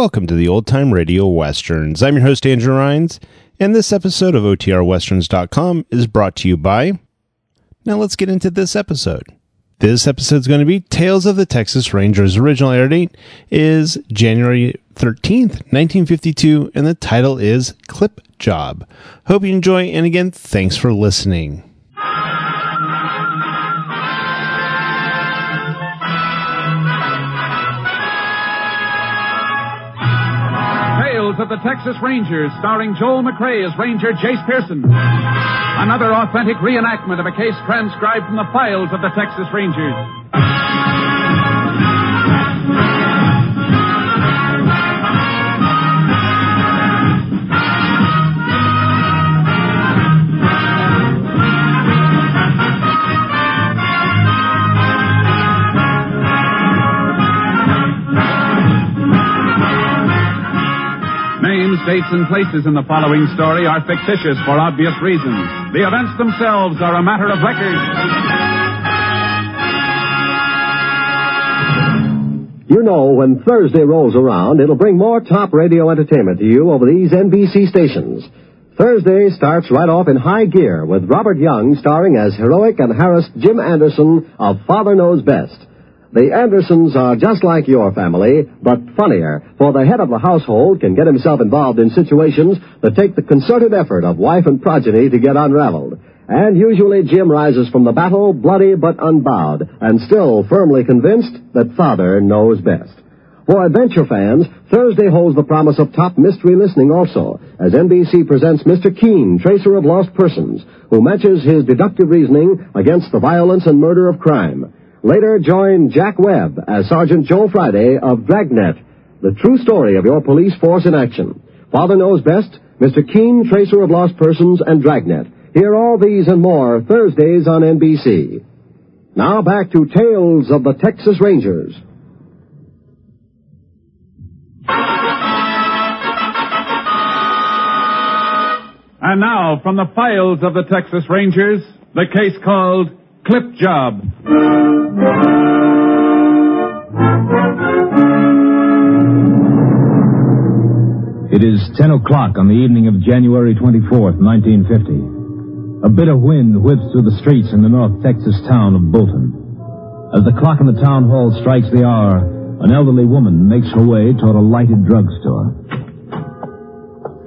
Welcome to the Old Time Radio Westerns. I'm your host, Andrew Rhynes, and this episode of OTRWesterns.com is brought to you by. Now let's get into this episode. This episode is going to be Tales of the Texas Rangers. Original air date is January 13th, 1952, and the title is Clip Job. Hope you enjoy, and again, thanks for listening. Tales of the Texas Rangers, starring Joel McCrea as Ranger Jace Pearson. Another authentic reenactment of a case transcribed from the files of the Texas Rangers. Dates, and places in the following story are fictitious for obvious reasons. The events themselves are a matter of record. You know, when Thursday rolls around, it'll bring more top radio entertainment to you over these NBC stations. Thursday starts right off in high gear with Robert Young starring as heroic and harassed Jim Anderson of Father Knows Best. The Andersons are just like your family, but funnier, for the head of the household can get himself involved in situations that take the concerted effort of wife and progeny to get unraveled. And usually Jim rises from the battle bloody but unbowed, and still firmly convinced that Father knows best. For adventure fans, Thursday holds the promise of top mystery listening also, as NBC presents Mr. Keene, tracer of lost persons, who matches his deductive reasoning against the violence and murder of crime. Later, join Jack Webb as Sergeant Joe Friday of Dragnet, the true story of your police force in action. Father knows best, Mr. Keene, tracer of lost persons, and Dragnet. Hear all these and more Thursdays on NBC. Now back to Tales of the Texas Rangers. And now, from the files of the Texas Rangers, the case called Clip Job. It is 10 o'clock on the evening of January 24th, 1950. A bitter wind whips through the streets in the North Texas town of Bolton. As the clock in the town hall strikes the hour, an elderly woman makes her way toward a lighted drugstore.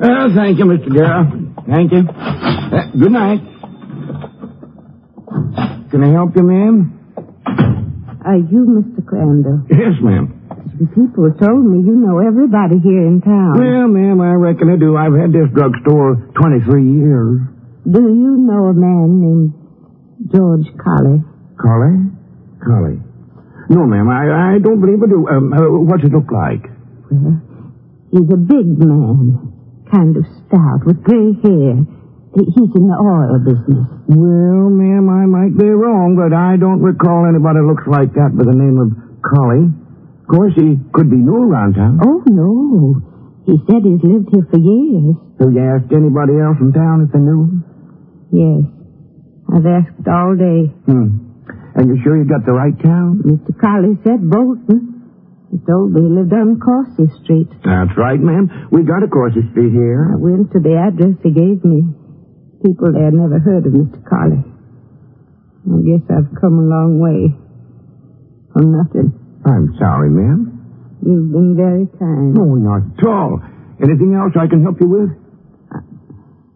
Well, thank you, Mr. Darrell. Thank you. Uh, good night. Can I help you, ma'am? Are you Mr. Crandall? Yes, ma'am. The people told me you know everybody here in town. Well, ma'am, I reckon I do. I've had this drugstore 23 years. Do you know a man named George Colley? Collie? Collie. No, ma'am, I, I don't believe I do. Um, uh, what's it look like? Well, he's a big man, kind of stout, with gray hair. He- He's in the oil business. Well, ma'am, I might be wrong, but I don't recall anybody looks like that by the name of Collie. Of course, he could be new around town. Oh, no. He said he's lived here for years. Have you asked anybody else in town if they knew? Him? Yes. I've asked all day. Hmm. And you sure you got the right town? Mr. Colley said Bolton. He told me he lived on Corsi Street. That's right, ma'am. We got a Corsi Street here. I went to the address he gave me. People there never heard of Mr. Colley. I guess I've come a long way. For nothing. I'm sorry, ma'am. You've been very kind. No, not at all. Anything else I can help you with?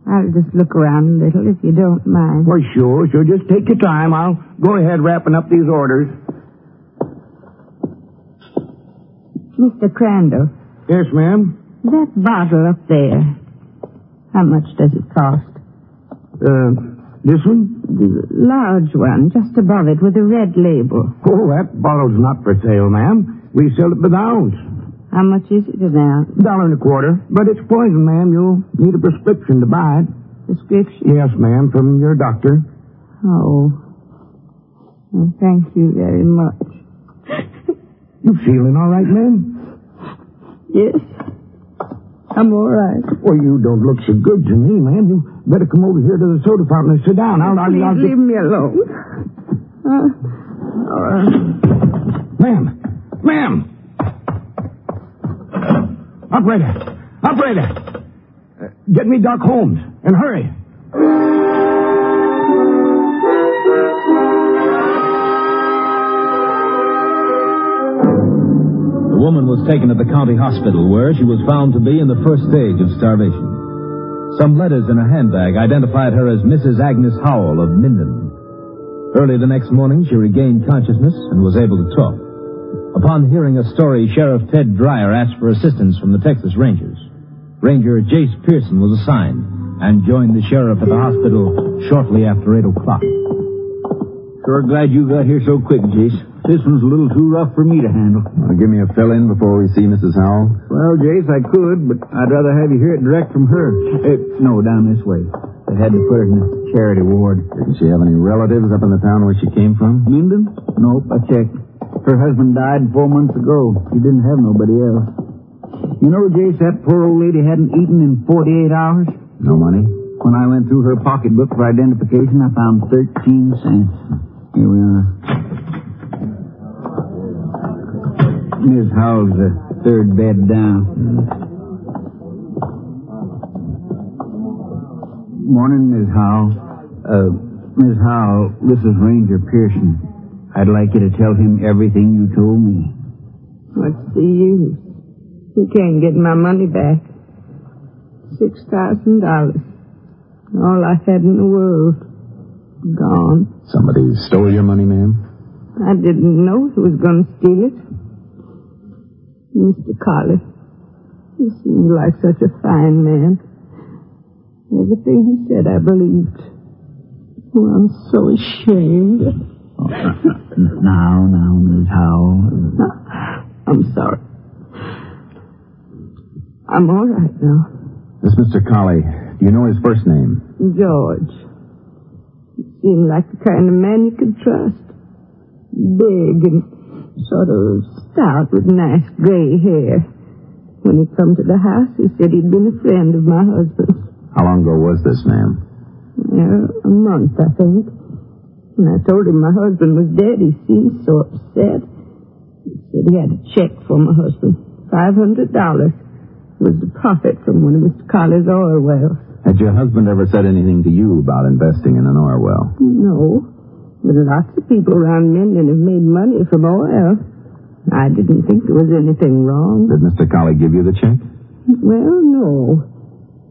I'll just look around a little if you don't mind. Well, sure, sure. Just take your time. I'll go ahead wrapping up these orders. Mr. Crandall, Yes, ma'am. that bottle up there, how much does it cost? Uh, this one? The large one, just above it, with a red label. Oh, that bottle's not for sale, ma'am. We sell it by the ounce. How much is it an ounce? Dollar and a quarter. But it's poison, ma'am. You'll need a prescription to buy it. Prescription? Yes, ma'am, from your doctor. Oh. Well, thank you very much. You feeling all right, ma'am? Yes. I'm all right. Well, you don't look so good to me, ma'am. You better come over here to the soda fountain and sit down. I'll, I'll, Please I'll leave me alone. Uh, all right. Ma'am! Ma'am! Operator! Operator! Uh, get me Doc Holmes, and hurry. The woman was taken to the county hospital where she was found to be in the first stage of starvation. Some letters in her handbag identified her as Mrs. Agnes Howell of Minden. Early the next morning, she regained consciousness and was able to talk. Upon hearing a story, Sheriff Ted Dreyer asked for assistance from the Texas Rangers. Ranger Jace Pearson was assigned and joined the sheriff at the hospital shortly after 8 o'clock. Sure glad you got here so quick, Jace. This one's a little too rough for me to handle. To give me a fill-in before we see Mrs. Howell? Well, Jace, I could, but I'd rather have you hear it direct from her. Eh, no, down this way. They had to put her in the charity ward. Didn't she have any relatives up in the town where she came from? Minden? Nope, I checked. Her husband died four months ago. She didn't have nobody else. You know, Jace, that poor old lady hadn't eaten in 48 hours. No money? When I went through her pocketbook for identification, I found 13 cents. Here we are. Miss Howell's the third bed down. Morning, Miss Howell. Uh, Miss Howell, this is Ranger Pearson. I'd like you to tell him everything you told me. What's the use? He can't get my money back. Six thousand dollars. All I had in the world. Gone. Somebody stole your money, ma'am? I didn't know he was going to steal it. Mr. Colley. He seemed like such a fine man. Everything he said I believed. Oh, I'm so ashamed. Now, now, Miss Howell. I'm sorry. I'm all right now. This Mr. Collie, do you know his first name? George. He seemed like the kind of man you could trust. Big and sort of stout with nice gray hair. When he come to the house, he said he'd been a friend of my husband's. How long ago was this, ma'am? Well, a month, I think. When I told him my husband was dead, he seemed so upset. He said he had a check for my husband. Five hundred dollars was the profit from one of Mr. Colley's oil wells. Had your husband ever said anything to you about investing in an oil well? No, but lots of people around Minden have made money from oil. I didn't think there was anything wrong. Did Mr. Colley give you the check? Well, no.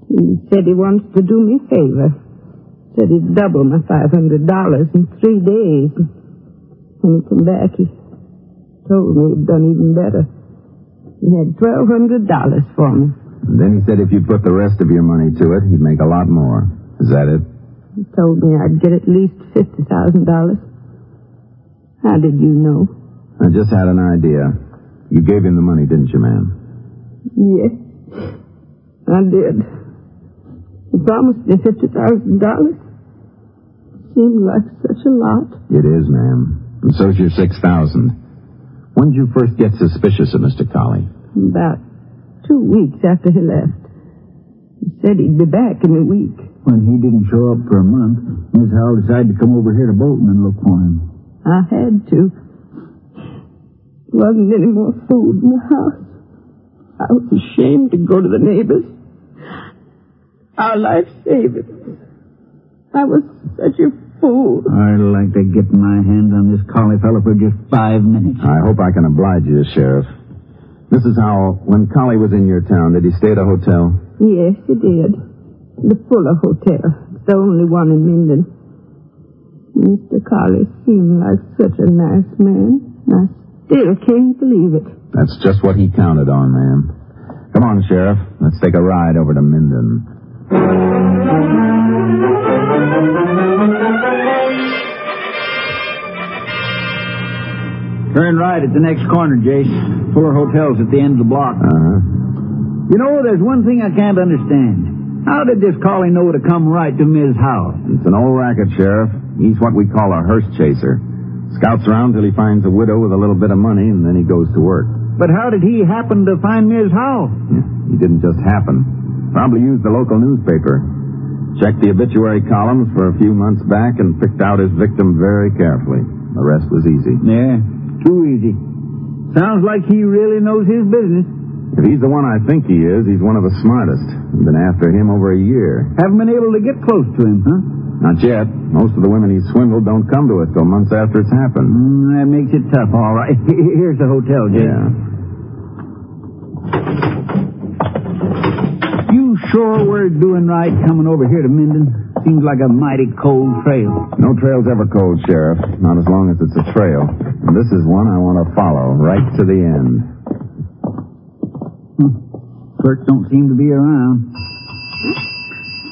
He said he wants to do me a favor. Said he'd double my five hundred dollars in three days. When he come back, he told me he'd done even better. He had twelve hundred dollars for me. And then he said if you put the rest of your money to it, he'd make a lot more. Is that it? He told me I'd get at least fifty thousand dollars. How did you know? I just had an idea. You gave him the money, didn't you, ma'am? Yes, I did. He promised me fifty thousand dollars. Seemed like such a lot. It is, ma'am. And so's your six thousand. When did you first get suspicious of Mr. Colley? About two weeks after he left. He said he'd be back in a week. When he didn't show up for a month, Miss Howell decided to come over here to Bolton and look for him. I had to. Wasn't any more food in the house. I was ashamed to go to the neighbors. Our life savings. I was such a fool. I'd like to get my hands on this collie fellow for just five minutes. I hope I can oblige you, Sheriff. Mrs. Howell, when Collie was in your town, did he stay at a hotel? Yes, he did. The Fuller Hotel. It's the only one in Minden. Mr. Collie seemed like such a nice man. I still can't believe it. That's just what he counted on, ma'am. Come on, Sheriff. Let's take a ride over to Minden. Turn right at the next corner, Jace. Fuller Hotel's at the end of the block. Uh-huh. You know, there's one thing I can't understand. How did this collie know to come right to Ms. Howell? It's an old racket, Sheriff. He's what we call a hearse chaser. Scouts around till he finds a widow with a little bit of money, and then he goes to work. But how did he happen to find Ms. Howell? He didn't just happen. Probably used the local newspaper. Checked the obituary columns for a few months back and picked out his victim very carefully. The rest was easy. Yeah, too easy. Sounds like he really knows his business. If he's the one I think he is, he's one of the smartest. I've been after him over a year. Haven't been able to get close to him, huh? Not yet. Most of the women he swindled don't come to us till months after it's happened. Mm, that makes it tough, all right. Here's the hotel, Jace. Yeah. You sure we're doing right coming over here to Minden? Seems like a mighty cold trail. No trail's ever cold, Sheriff. Not as long as it's a trail. And this is one I want to follow right to the end. Clerks don't seem to be around.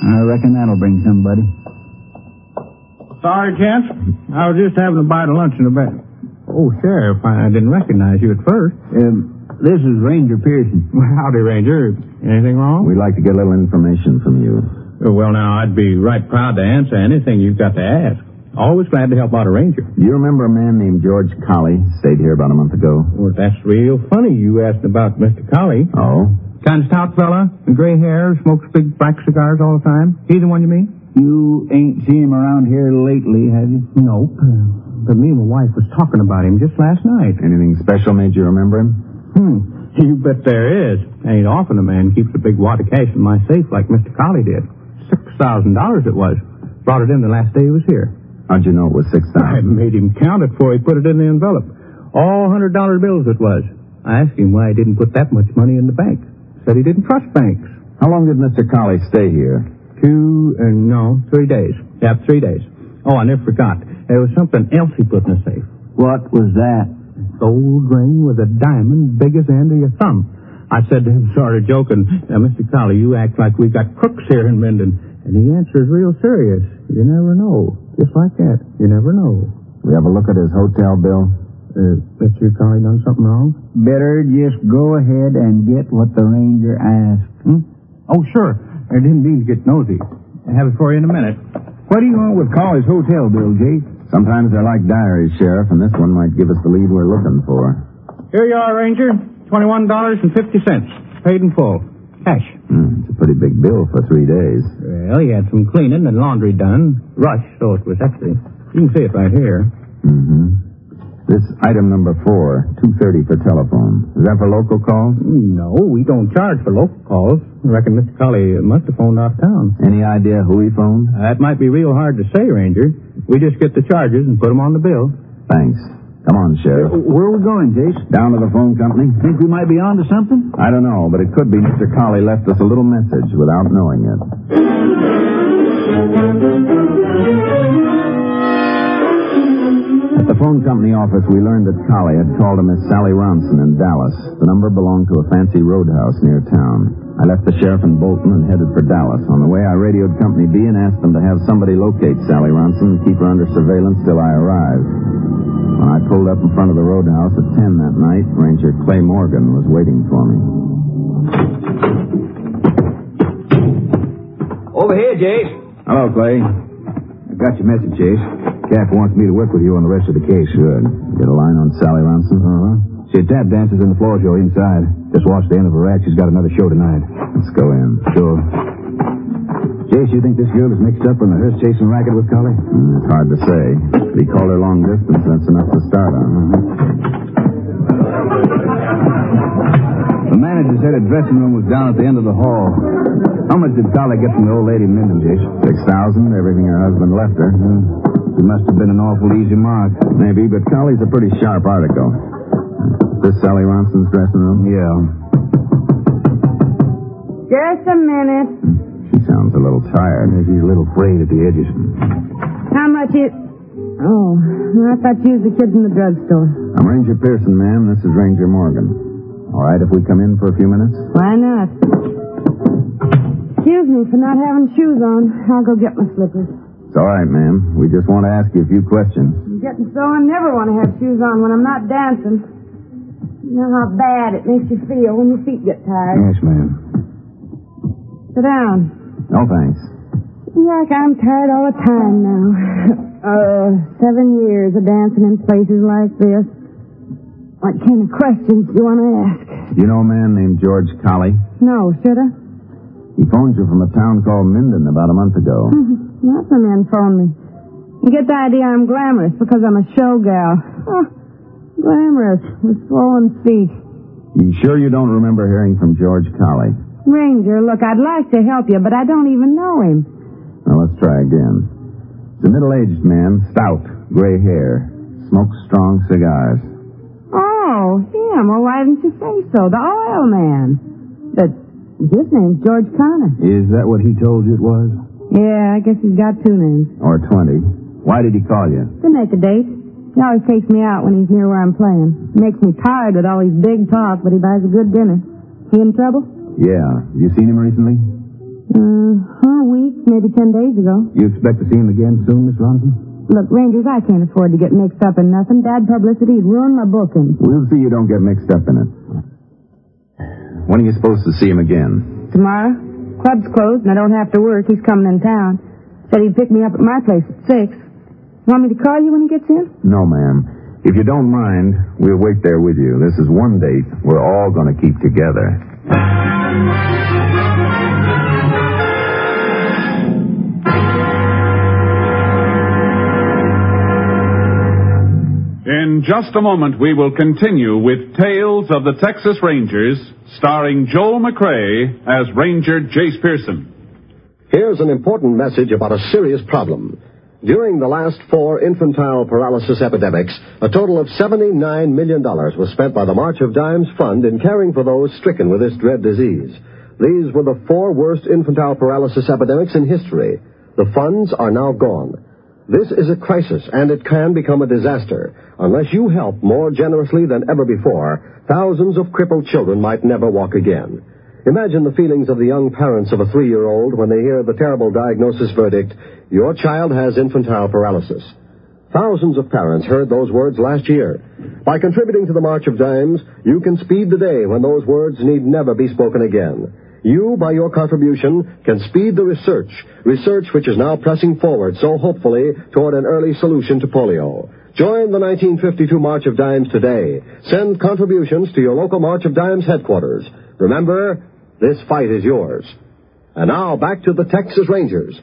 I reckon that'll bring somebody. Sorry, gents. I was just having a bite of lunch in the back. Oh, Sheriff, I didn't recognize you at first. Um, this is Ranger Pearson. Howdy, Ranger. Anything wrong? We'd like to get a little information from you. Well, now, I'd be right proud to answer anything you've got to ask. Always glad to help out a ranger. Do you remember a man named George Colley? Stayed here about a month ago. Well, that's real funny you asked about Mr. Colley. Oh? Kind of stout fella, gray hair, smokes big black cigars all the time. He's the one you mean? You ain't seen him around here lately, have you? Nope. But me and my wife was talking about him just last night. Anything special made you remember him? Hmm. You bet there is. Ain't often a man keeps a big wad of cash in my safe like Mr. Collie did. Six thousand dollars it was. Brought it in the last day he was here. How'd you know it was six thousand? I made him count it before he put it in the envelope. All hundred dollar bills it was. I asked him why he didn't put that much money in the bank. Said he didn't trust banks. How long did Mr. Collie stay here? Two, uh, no, three days. Yeah, three days. Oh, I never forgot. There was something else he put in the safe. What was that? Gold ring with a diamond big as the end of your thumb. I said to him, sort of joking, now, Mr. Collie, you act like we've got crooks here in Minden. And he answers real serious. You never know. Just like that. You never know. We have a look at his hotel bill? Uh, Mr. Collie done something wrong? Better just go ahead and get what the ranger asked. Hmm? Oh, sure. I didn't mean to get nosy. I'll have it for you in a minute. What do you want with Colley's hotel bill, Jace? Sometimes they're like diaries, Sheriff, and this one might give us the lead we're looking for. Here you are, Ranger. $21.50. Paid in full. Cash. Hmm, it's a pretty big bill for three days. Well, he had some cleaning and laundry done. Rush, so it was extra. You can see it right here. Mm-hmm. This item number four, two thirty for telephone. Is that for local calls? No, we don't charge for local calls. I reckon Mr. Colley must have phoned off town. Any idea who he phoned? That might be real hard to say, Ranger. We just get the charges and put them on the bill. Thanks. Come on, Sheriff. Uh, where are we going, Jace? Down to the phone company? Think we might be on to something? I don't know, but it could be Mr. Colley left us a little message without knowing it. Phone company office, we learned that Colley had called a Miss Sally Ronson in Dallas. The number belonged to a fancy roadhouse near town. I left the sheriff in Bolton and headed for Dallas. On the way, I radioed Company B and asked them to have somebody locate Sally Ronson and keep her under surveillance till I arrived. When I pulled up in front of the roadhouse at 10 that night, Ranger Clay Morgan was waiting for me. Over here, Jace. Hello, Clay. I got your message, Jace. Cap wants me to work with you on the rest of the case. Good. Get a line on Sally Ronson? Uh-huh. She tap dances in the floor show inside. Just watched the end of her act. She's got another show tonight. Let's go in. Sure. Jace, you think this girl is mixed up in the hearse chasing racket with Collie? Mm, it's hard to say. If he called her long distance, that's enough to start on. Uh-huh. manager said the dressing room was down at the end of the hall. How much did Dolly get from the old lady Minden dish? Six thousand, everything her husband left her. It must have been an awful easy mark. Maybe, but Collie's a pretty sharp article. This Sally Ronson's dressing room? Yeah. Just a minute. She sounds a little tired. She's a little frayed at the edges. How much is... Oh, I thought you was the kid from the drugstore. I'm Ranger Pearson, ma'am. This is Ranger Morgan. All right if we come in for a few minutes? Why not? Excuse me for not having shoes on. I'll go get my slippers. It's all right, ma'am. We just want to ask you a few questions. I'm getting so I never want to have shoes on when I'm not dancing. You know how bad it makes you feel when your feet get tired. Yes, ma'am. Sit down. No, thanks. Like I'm tired all the time now. uh, seven years of dancing in places like this. What kind of questions do you want to ask? You know a man named George Colley? No, should I? He phoned you from a town called Minden about a month ago. Lots of men phone me. You get the idea I'm glamorous because I'm a show gal. Oh, glamorous with swollen feet. You sure you don't remember hearing from George Colley? Ranger, look, I'd like to help you, but I don't even know him. Well, let's try again. He's a middle-aged man, stout, gray hair, smokes strong cigars. Oh, him. Well, why didn't you say so? The oil man. But his name's George Connor. Is that what he told you it was? Yeah, I guess he's got two names. Or 20. Why did he call you? To make a date. He always takes me out when he's near where I'm playing. Makes me tired with all his big talk, but he buys a good dinner. He in trouble? Yeah. You seen him recently? Uh, a week, maybe ten days ago. You expect to see him again soon, Miss Ronson? Look, Rangers, I can't afford to get mixed up in nothing. Bad publicity'd ruin my booking. We'll see you don't get mixed up in it. When are you supposed to see him again? Tomorrow? Club's closed and I don't have to work. He's coming in town. Said he'd pick me up at my place at six. Want me to call you when he gets in? No, ma'am. If you don't mind, we'll wait there with you. This is one date we're all going to keep together. Just a moment, we will continue with Tales of the Texas Rangers, starring Joel McCrea as Ranger Jace Pearson. Here's an important message about a serious problem. During the last four infantile paralysis epidemics, a total of $79 million was spent by the March of Dimes Fund in caring for those stricken with this dread disease. These were the four worst infantile paralysis epidemics in history. The funds are now gone. This is a crisis, and it can become a disaster. Unless you help more generously than ever before, thousands of crippled children might never walk again. Imagine the feelings of the young parents of a three-year-old when they hear the terrible diagnosis verdict, your child has infantile paralysis. Thousands of parents heard those words last year. By contributing to the March of Dimes, you can speed the day when those words need never be spoken again. You, by your contribution, can speed the research, research which is now pressing forward so hopefully toward an early solution to polio. Join the 1952 March of Dimes today. Send contributions to your local March of Dimes headquarters. Remember, this fight is yours. And now back to the Texas Rangers.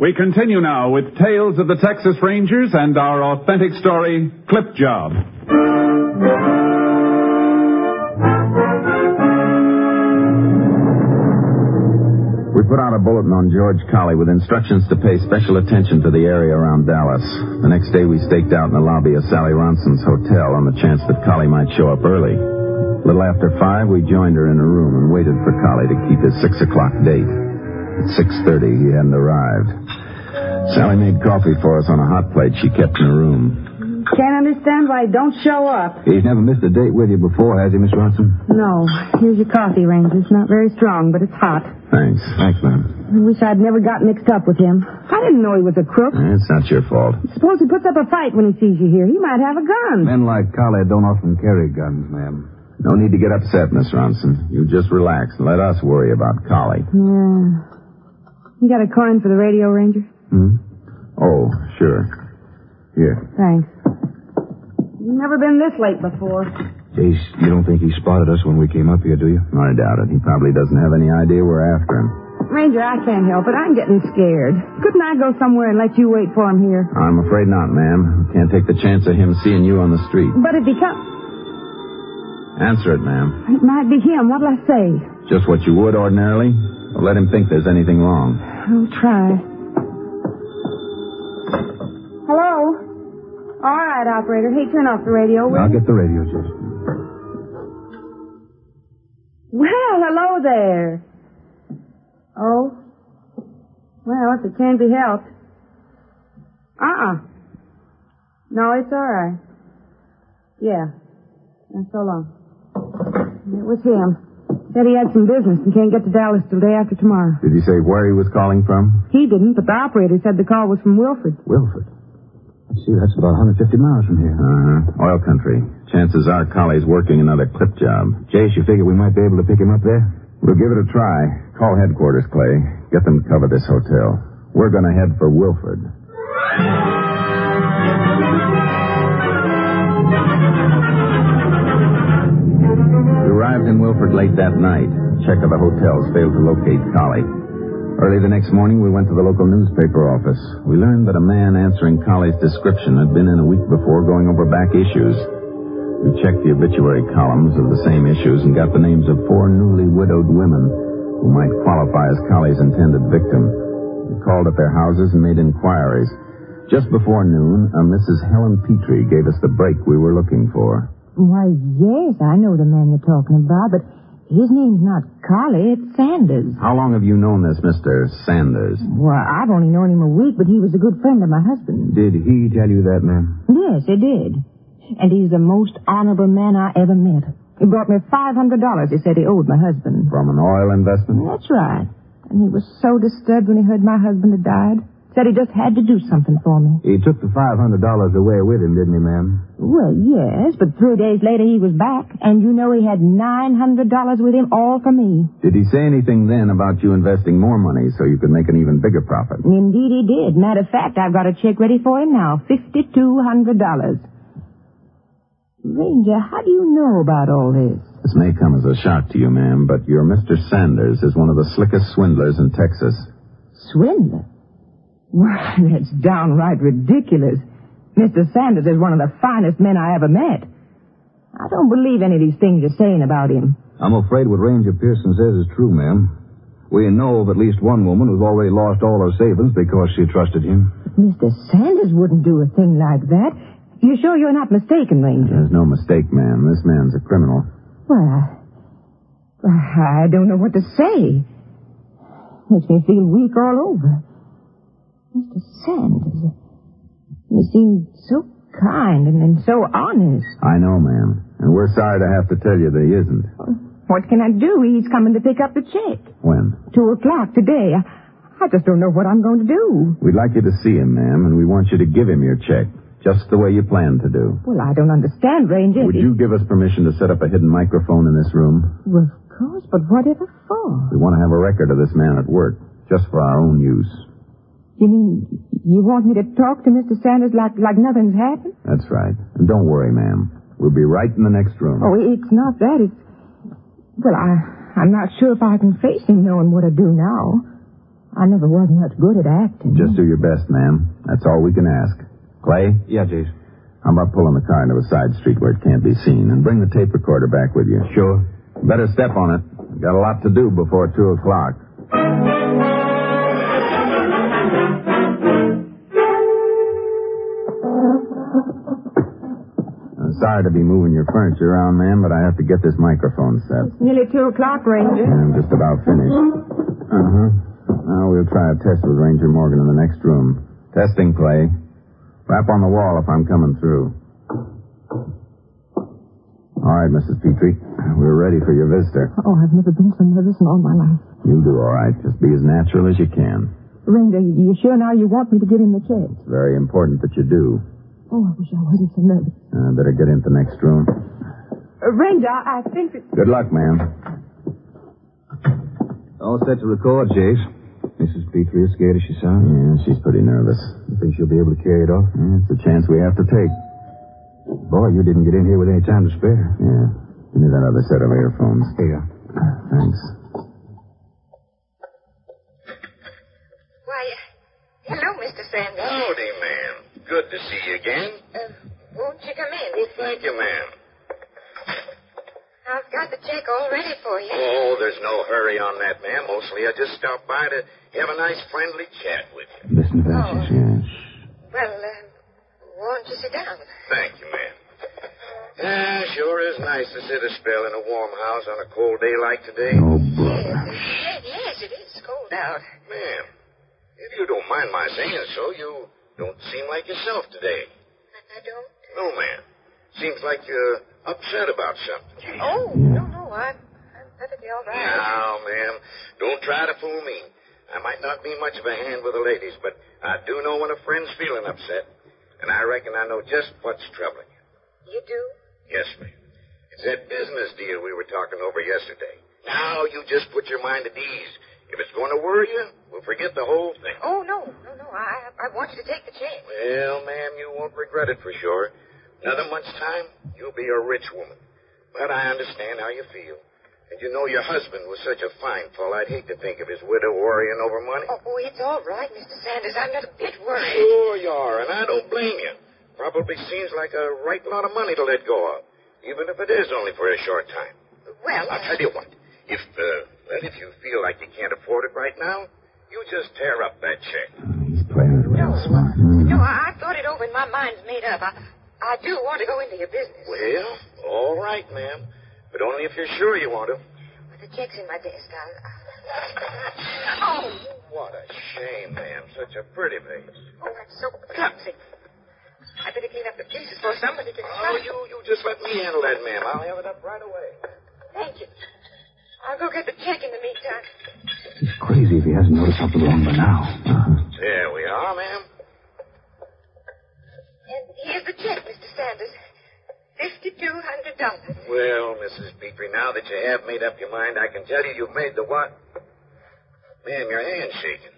We continue now with Tales of the Texas Rangers and our authentic story, Clip Job. We put out a bulletin on George Colley with instructions to pay special attention to the area around Dallas. The next day we staked out in the lobby of Sally Ronson's hotel on the chance that Colley might show up early. A little after five, we joined her in her room and waited for Colley to keep his six o'clock date. At 6.30, he hadn't arrived. Sally made coffee for us on a hot plate she kept in her room. Can't understand why he don't show up. He's never missed a date with you before, has he, Miss Ronson? No. Here's your coffee, Ranger. It's not very strong, but it's hot. Thanks. Thanks, ma'am. I wish I'd never got mixed up with him. I didn't know he was a crook. It's not your fault. Suppose he puts up a fight when he sees you here. He might have a gun. Men like Collie don't often carry guns, ma'am. No need to get upset, Miss Ronson. You just relax and let us worry about Collie. Yeah. You got a coin for the radio, Ranger? Hmm? Oh, sure. Here. Thanks. You've never been this late before. Jace, you don't think he spotted us when we came up here, do you? I doubt it. He probably doesn't have any idea we're after him. Ranger, I can't help it. I'm getting scared. Couldn't I go somewhere and let you wait for him here? I'm afraid not, ma'am. Can't take the chance of him seeing you on the street. But if he comes... Answer it, ma'am. It might be him. What'll I say? Just what you would ordinarily. Or let him think there's anything wrong. I'll try. Hello? All right, operator. Hey, turn off the radio. will I'll you? get the radio, Jason. Well, hello there. Oh? Well, if it can't be helped. Uh-uh. No, it's all right. Yeah. And so long. It was him. Said he had some business and can't get to Dallas till day after tomorrow. Did he say where he was calling from? He didn't, but the operator said the call was from Wilford. Wilford. Let's see, that's about 150 miles from here. Uh-huh. Oil country. Chances are Colley's working another clip job. Jace, you figure we might be able to pick him up there? We'll give it a try. Call headquarters, Clay. Get them to cover this hotel. We're going to head for Wilford. We arrived in Wilford late that night. Check of the hotels failed to locate Colley. Early the next morning, we went to the local newspaper office. We learned that a man answering Colley's description had been in a week before going over back issues. We checked the obituary columns of the same issues and got the names of four newly widowed women who might qualify as Colley's intended victim. We called at their houses and made inquiries. Just before noon, a Mrs. Helen Petrie gave us the break we were looking for. Why, yes, I know the man you're talking about, but his name's not Collie, it's Sanders. How long have you known this Mr. Sanders? Well, I've only known him a week, but he was a good friend of my husband. Did he tell you that, ma'am? Yes, he did. And he's the most honorable man I ever met. He brought me $500 he said he owed my husband. From an oil investment? That's right. And he was so disturbed when he heard my husband had died. Said he just had to do something for me. He took the $500 away with him, didn't he, ma'am? Well, yes, but three days later he was back, and you know he had $900 with him, all for me. Did he say anything then about you investing more money so you could make an even bigger profit? Indeed he did. Matter of fact, I've got a check ready for him now. $5,200. Ranger, how do you know about all this? This may come as a shock to you, ma'am, but your Mr. Sanders is one of the slickest swindlers in Texas. Swindler? Why, that's downright ridiculous. Mr. Sanders is one of the finest men I ever met. I don't believe any of these things you're saying about him. I'm afraid what Ranger Pearson says is true, ma'am. We know of at least one woman who's already lost all her savings because she trusted him. Mr. Sanders wouldn't do a thing like that. You sure you're not mistaken, Ranger? There's no mistake, ma'am. This man's a criminal. Well, I, I don't know what to say. Makes me feel weak all over. Mr. Sanders, he seemed so kind and, and so honest. I know, ma'am. And we're sorry to have to tell you that he isn't. What can I do? He's coming to pick up the check. When? Two o'clock today. I, I just don't know what I'm going to do. We'd like you to see him, ma'am, and we want you to give him your check. Just the way you planned to do. Well, I don't understand, Ranger. Would you give us permission to set up a hidden microphone in this room? Well, of course, but whatever for? We want to have a record of this man at work, just for our own use. You mean you want me to talk to Mr. Sanders like, like nothing's happened? That's right. And don't worry, ma'am. We'll be right in the next room. Oh, it's not that. It's. Well, I, I'm not sure if I can face him knowing what I do now. I never was much good at acting. Just do your best, ma'am. That's all we can ask. Clay? Yeah, Jace. How about pulling the car into a side street where it can't be seen? And bring the tape recorder back with you. Sure. Better step on it. We've got a lot to do before two o'clock. I'm sorry to be moving your furniture around, ma'am, but I have to get this microphone set. It's nearly two o'clock, Ranger. I'm just about finished. Uh-huh. Now we'll try a test with Ranger Morgan in the next room. Testing, Clay. Rap on the wall if I'm coming through. All right, Mrs. Petrie. We're ready for your visitor. Oh, I've never been so nervous in all my life. You'll do all right. Just be as natural as you can. Ranger, you sure now you want me to give him the check? It's very important that you do. Oh, I wish I wasn't so nervous. I better get into the next room. Uh, Ranger, I I think that... Good luck, ma'am. All set to record, Jace. Mrs. Petrie is scared as she sounds? Yeah, she's pretty nervous. You think she'll be able to carry it off? Yeah, it's a chance we have to take. Boy, you didn't get in here with any time to spare. Yeah. Give me that other set of earphones. Here. Thanks. Why, uh, hello, Mr. Sanders. Howdy, ma'am. Good to see you again. Uh, won't you come in? Well, thank you, ma'am. I've got the check all ready for you. Oh, there's no hurry on that, ma'am. Mostly I just stopped by to have a nice friendly chat with you. Listen to that, Oh. yes. Well, uh, won't you sit down? Thank you, ma'am. Ah, sure is nice to sit a spell in a warm house on a cold day like today. Oh, brother. Yes, yes, it is cold out. Ma'am, if you don't mind my saying so, you don't seem like yourself today. I don't. No, ma'am. Seems like you're upset about something. Oh, no, no, I'm, I'm perfectly all right. Now, ma'am, don't try to fool me. I might not be much of a hand with the ladies, but I do know when a friend's feeling upset, and I reckon I know just what's troubling you. You do? Yes, ma'am. It's that business deal we were talking over yesterday. Now you just put your mind at ease. If it's going to worry you, we'll forget the whole thing. Oh, no, no, no. I, I want you to take the chance. Well, ma'am, you won't regret it for sure. Another month's time, you'll be a rich woman. But I understand how you feel. And you know your husband was such a fine fellow, I'd hate to think of his widow worrying over money. Oh, oh, it's all right, Mr. Sanders. I'm not a bit worried. Sure you are, and I don't blame you. Probably seems like a right lot of money to let go of, even if it is only for a short time. Well, I'll tell you what. If, uh, well, if you feel like you can't afford it right now, you just tear up that check. He's playing it real smart. no, I, I thought it over and my mind's made up. I, I do want to go into your business. Well, all right, ma'am. But only if you're sure you want to. With the check's in my desk. I'll... Oh, What a shame, ma'am. Such a pretty face. oh, I'm so clumsy. I better clean up the pieces before somebody can Oh, you, you just let me handle that, ma'am. I'll have it up right away. Thank you. I'll go get the check in the meantime. He's crazy if he hasn't noticed something wrong by now. Uh-huh. There we are, ma'am. And here's the check, Mr. Sanders. Fifty-two hundred dollars. Well, Mrs. Petrie, now that you have made up your mind, I can tell you you've made the what? Ma'am, your hand's shaking.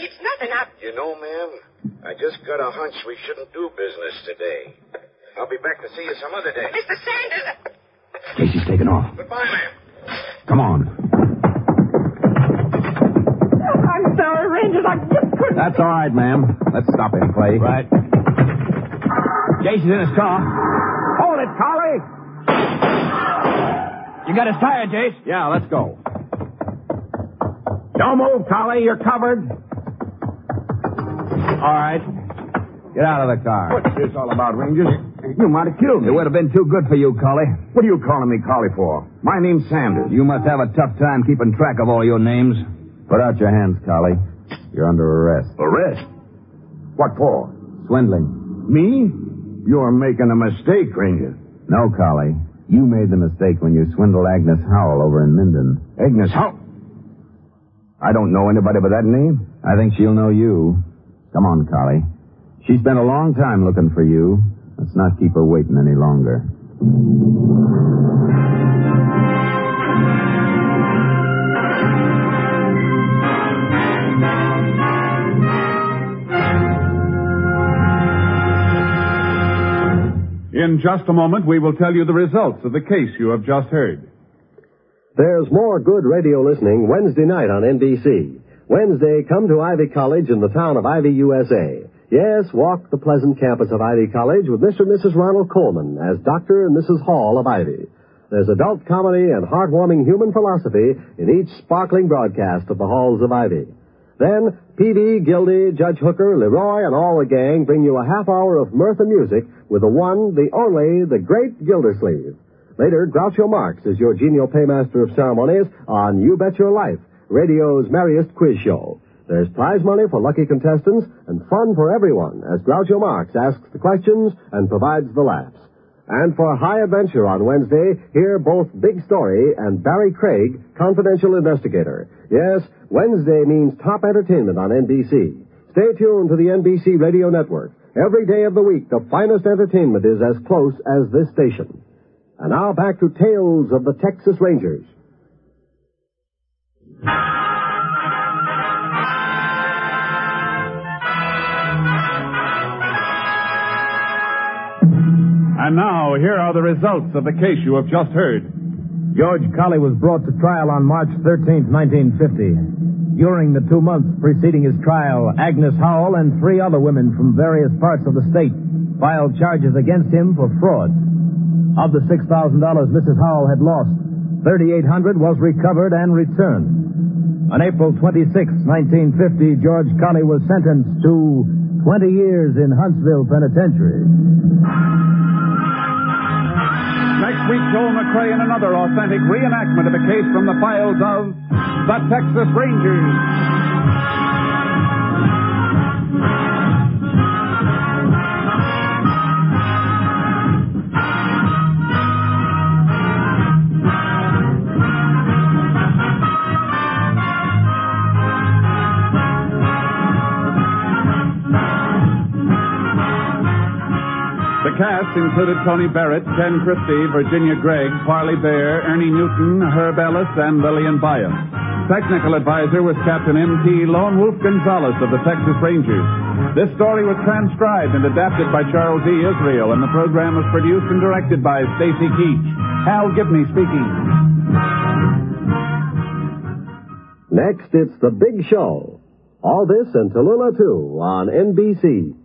It's nothing. I... You know, ma'am, I just got a hunch we shouldn't do business today. I'll be back to see you some other day. Mr. Sanders. Casey's taken off. Goodbye, ma'am. Come on. I'm sorry, Rangers. I just couldn't. That's all right, ma'am. Let's stop him, Clay. Right. Jason's in his car. Hold it, Collie! You got his tire, Jace? Yeah, let's go. Don't move, Collie. You're covered. All right. Get out of the car. What's this all about, Rangers? You might have killed me. It would have been too good for you, Collie. What are you calling me Collie for? My name's Sanders. You must have a tough time keeping track of all your names. Put out your hands, Collie. You're under arrest. Arrest? What for? Swindling. Me? You're making a mistake, Ranger. No, Collie. You made the mistake when you swindled Agnes Howell over in Minden. Agnes How? I don't know anybody by that name. I think she'll know you. Come on, Collie. She spent a long time looking for you. Let's not keep her waiting any longer. In just a moment, we will tell you the results of the case you have just heard. There's more good radio listening Wednesday night on NBC. Wednesday, come to Ivy College in the town of Ivy, USA. Yes, walk the pleasant campus of Ivy College with Mr. and Mrs. Ronald Colman as Dr. and Mrs. Hall of Ivy. There's adult comedy and heartwarming human philosophy in each sparkling broadcast of the halls of Ivy. Then, Peavey, Gildy, Judge Hooker, Leroy, and all the gang bring you a half hour of mirth and music with the one, the only, the great Gildersleeve. Later, Groucho Marx is your genial paymaster of ceremonies on You Bet Your Life, radio's merriest quiz show. There's prize money for lucky contestants and fun for everyone as Groucho Marx asks the questions and provides the laughs. And for High Adventure on Wednesday, hear both Big Story and Barry Craig, confidential investigator. Yes, Wednesday means top entertainment on NBC. Stay tuned to the NBC Radio Network. Every day of the week, the finest entertainment is as close as this station. And now back to Tales of the Texas Rangers. And now, here are the results of the case you have just heard. George Colley was brought to trial on March 13, 1950. During the two months preceding his trial, Agnes Howell and three other women from various parts of the state filed charges against him for fraud. Of the $6,000 Mrs. Howell had lost, 3800 was recovered and returned. On April 26, 1950, George Colley was sentenced to 20 years in Huntsville Penitentiary. Next week, Joel McCrea in another authentic reenactment of a case from the files of the Texas Rangers. Included Tony Barrett, Ken Christy, Virginia Gregg, Parley Baer, Ernie Newton, Herb Ellis, and Lillian Buyeff. Technical advisor was Captain M.T. Lone Wolf Gonzaullas of the Texas Rangers. This story was transcribed and adapted by Charles E. Israel, and the program was produced and directed by Stacy Keach. Hal Gibney speaking. Next, it's The Big Show. All this and Tallulah 2 on NBC.